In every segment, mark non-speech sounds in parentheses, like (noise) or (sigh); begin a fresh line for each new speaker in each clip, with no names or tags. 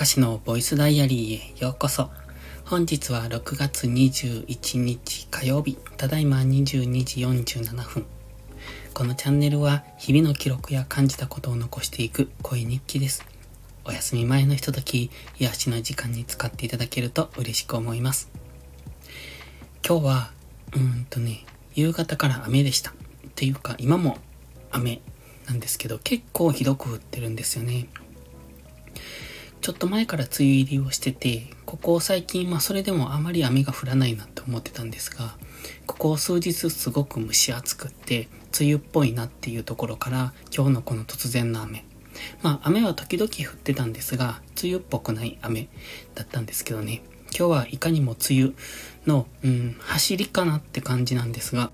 かしのボイスダイアリーへようこそ。本日は6月21日火曜日、ただいま22時47分。このチャンネルは日々の記録や感じたことを残していく声日記です。お休み前のひととき、癒しの時間に使っていただけると嬉しく思います。今日は、うんとね、夕方から雨でした。っていうか、今も雨なんですけど、結構ひどく降ってるんですよね。ちょっと前から梅雨入りをしてて、ここ最近、まあそれでもあまり雨が降らないなって思ってたんですが、ここ数日すごく蒸し暑くって、梅雨っぽいなっていうところから、今日のこの突然の雨。まあ雨は時々降ってたんですが、梅雨っぽくない雨だったんですけどね。今日はいかにも梅雨の、うん、走りかなって感じなんですが、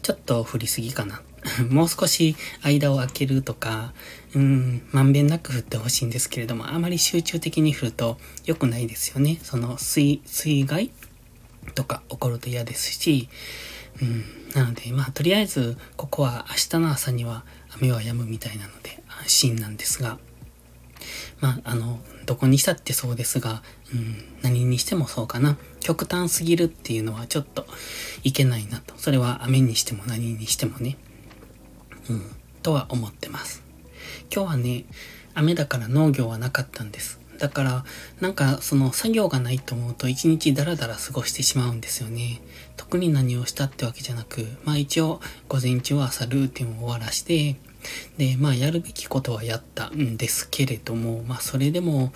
ちょっと降りすぎかな (laughs) もう少し間を空けるとか、うん、まんべんなく降ってほしいんですけれども、あまり集中的に降ると良くないですよね。その水、水害とか起こると嫌ですし、うん、なので、まあ、とりあえず、ここは明日の朝には雨は止むみたいなので安心なんですが、まあ、あの、どこにしたってそうですが、うん、何にしてもそうかな。極端すぎるっていうのはちょっといけないなと。それは雨にしても何にしてもね。うん、とは思ってます。今日はね、雨だから農業はなかったんです。だから、なんかその作業がないと思うと一日ダラダラ過ごしてしまうんですよね。特に何をしたってわけじゃなく、まあ一応午前中は朝ルーティンを終わらして、で、まあやるべきことはやったんですけれども、まあそれでも、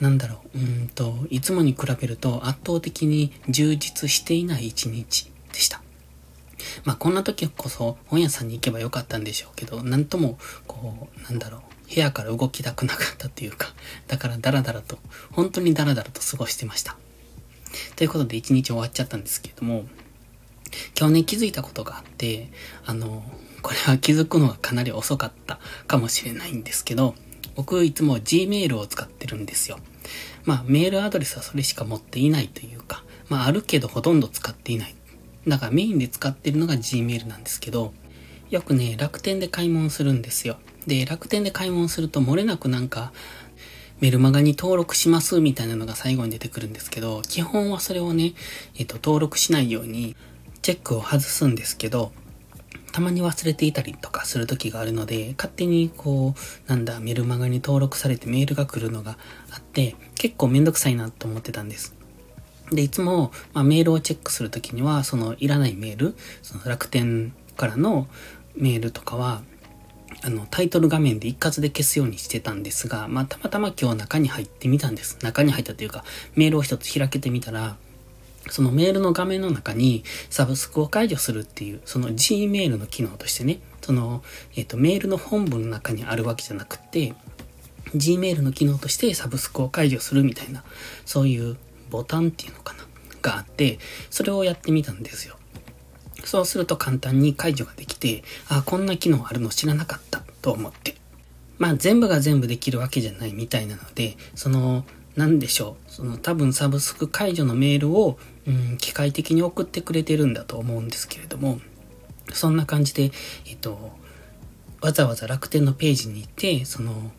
なんだろう、うんと、いつもに比べると圧倒的に充実していない一日でした。まあこんな時こそ本屋さんに行けばよかったんでしょうけど、なんとも、こう、なんだろう、部屋から動きたくなかったっていうか、だからダラダラと、本当にダラダラと過ごしてました。ということで一日終わっちゃったんですけれども、今日ね気づいたことがあって、あの、これは気づくのがかなり遅かったかもしれないんですけど、僕いつも Gmail を使ってるんですよ。まあメールアドレスはそれしか持っていないというか、まああるけどほとんど使っていない。だからメインで使ってるのが Gmail なんですけど、よくね、楽天で買い物するんですよ。で、楽天で買い物すると漏れなくなんか、メルマガに登録しますみたいなのが最後に出てくるんですけど、基本はそれをね、えっと、登録しないようにチェックを外すんですけど、たまに忘れていたりとかする時があるので、勝手にこう、なんだ、メルマガに登録されてメールが来るのがあって、結構めんどくさいなと思ってたんです。で、いつも、まあ、メールをチェックするときには、そのいらないメール、その楽天からのメールとかは、あの、タイトル画面で一括で消すようにしてたんですが、まあ、たまたま今日中に入ってみたんです。中に入ったというか、メールを一つ開けてみたら、そのメールの画面の中にサブスクを解除するっていう、その Gmail の機能としてね、その、えっ、ー、と、メールの本文の中にあるわけじゃなくて、Gmail の機能としてサブスクを解除するみたいな、そういうボタンっていうのかな？があって、それをやってみたんですよ。そうすると簡単に解除ができて、あ、こんな機能あるの知らなかったと思って。まあ全部が全部できるわけじゃないみたいなので、その、なんでしょう？その多分サブスク解除のメールを、うん、機械的に送ってくれてるんだと思うんですけれども、そんな感じで、えっと、わざわざ楽天のページに行って、その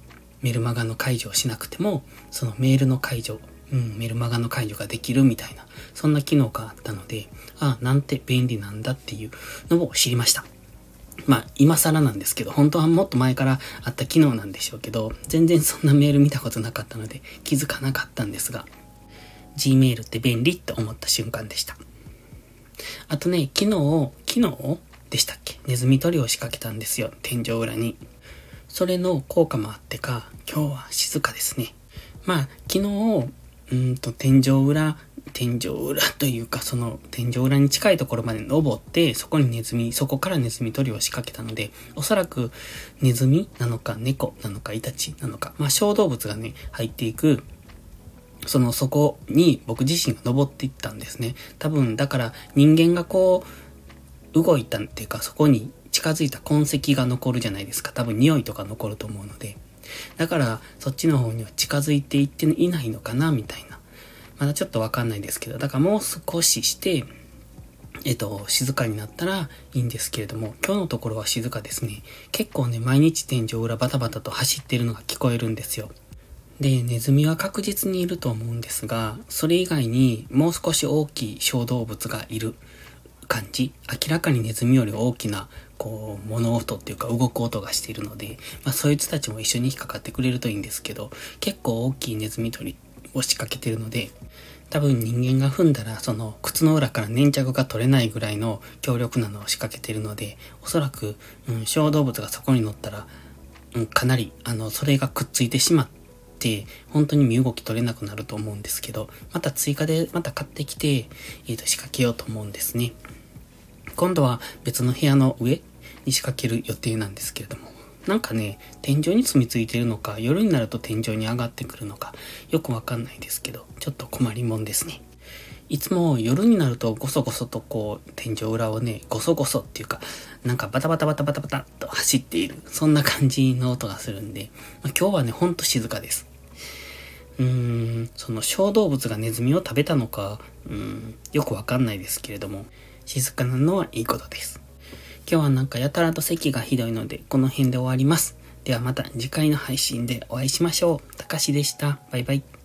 メルマガの解除をしなくても、そのメールの解除うん、メルマガの解除ができるみたいな、そんな機能があったので、ああ、なんて便利なんだっていうのを知りました。まあ、今更なんですけど、本当はもっと前からあった機能なんでしょうけど、全然そんなメール見たことなかったので気づかなかったんですが、Gmail って便利って思った瞬間でした。あとね、昨日、昨日でしたっけ？ネズミ捕りを仕掛けたんですよ、天井裏に。それの効果もあってか、今日は静かですね。まあ、昨日、うんと、天井裏、天井裏というか、その天井裏に近いところまで登って、そこにネズミ、そこからネズミ捕りを仕掛けたので、おそらくネズミなのか猫なのかイタチなのか、まあ小動物がね、入っていく、そのそこに僕自身が登っていったんですね。多分、だから人間がこう、動いたっていうか、そこに近づいた痕跡が残るじゃないですか。多分匂いとか残ると思うので。だから、そっちの方には近づいていっていないのかな、みたいな。まだちょっとわかんないですけど、だからもう少しして、えっと、静かになったらいいんですけれども、今日のところは静かですね。結構ね、毎日天井裏バタバタと走ってるのが聞こえるんですよ。で、ネズミは確実にいると思うんですが、それ以外にもう少し大きい小動物がいる感じ。明らかにネズミより大きな、こう、物音っていうか動く音がしているので、まあそいつたちも一緒に引っかかってくれるといいんですけど、結構大きいネズミ捕りを仕掛けてるので、多分人間が踏んだら、その靴の裏から粘着が取れないぐらいの強力なのを仕掛けてるので、おそらく、うん、小動物がそこに乗ったら、うん、かなり、あの、それがくっついてしまって、本当に身動き取れなくなると思うんですけど、また追加でまた買ってきて、えっ、ー、と、仕掛けようと思うんですね。今度は別の部屋の上に仕掛ける予定なんですけれども、なんかね、天井に住み着いてるのか、夜になると天井に上がってくるのか、よくわかんないですけど、ちょっと困りもんですね。いつも夜になるとゴソゴソとこう、天井裏をね、ゴソゴソっていうか、なんかバタバタバタバタバタと走っている。そんな感じの音がするんで、まあ、今日はね、ほんと静かです。うーん、その小動物がネズミを食べたのか、うん、よくわかんないですけれども、静かなのはいいことです。今日はなんかやたらと咳がひどいので、この辺で終わります。ではまた次回の配信でお会いしましょう。たかしでした。バイバイ。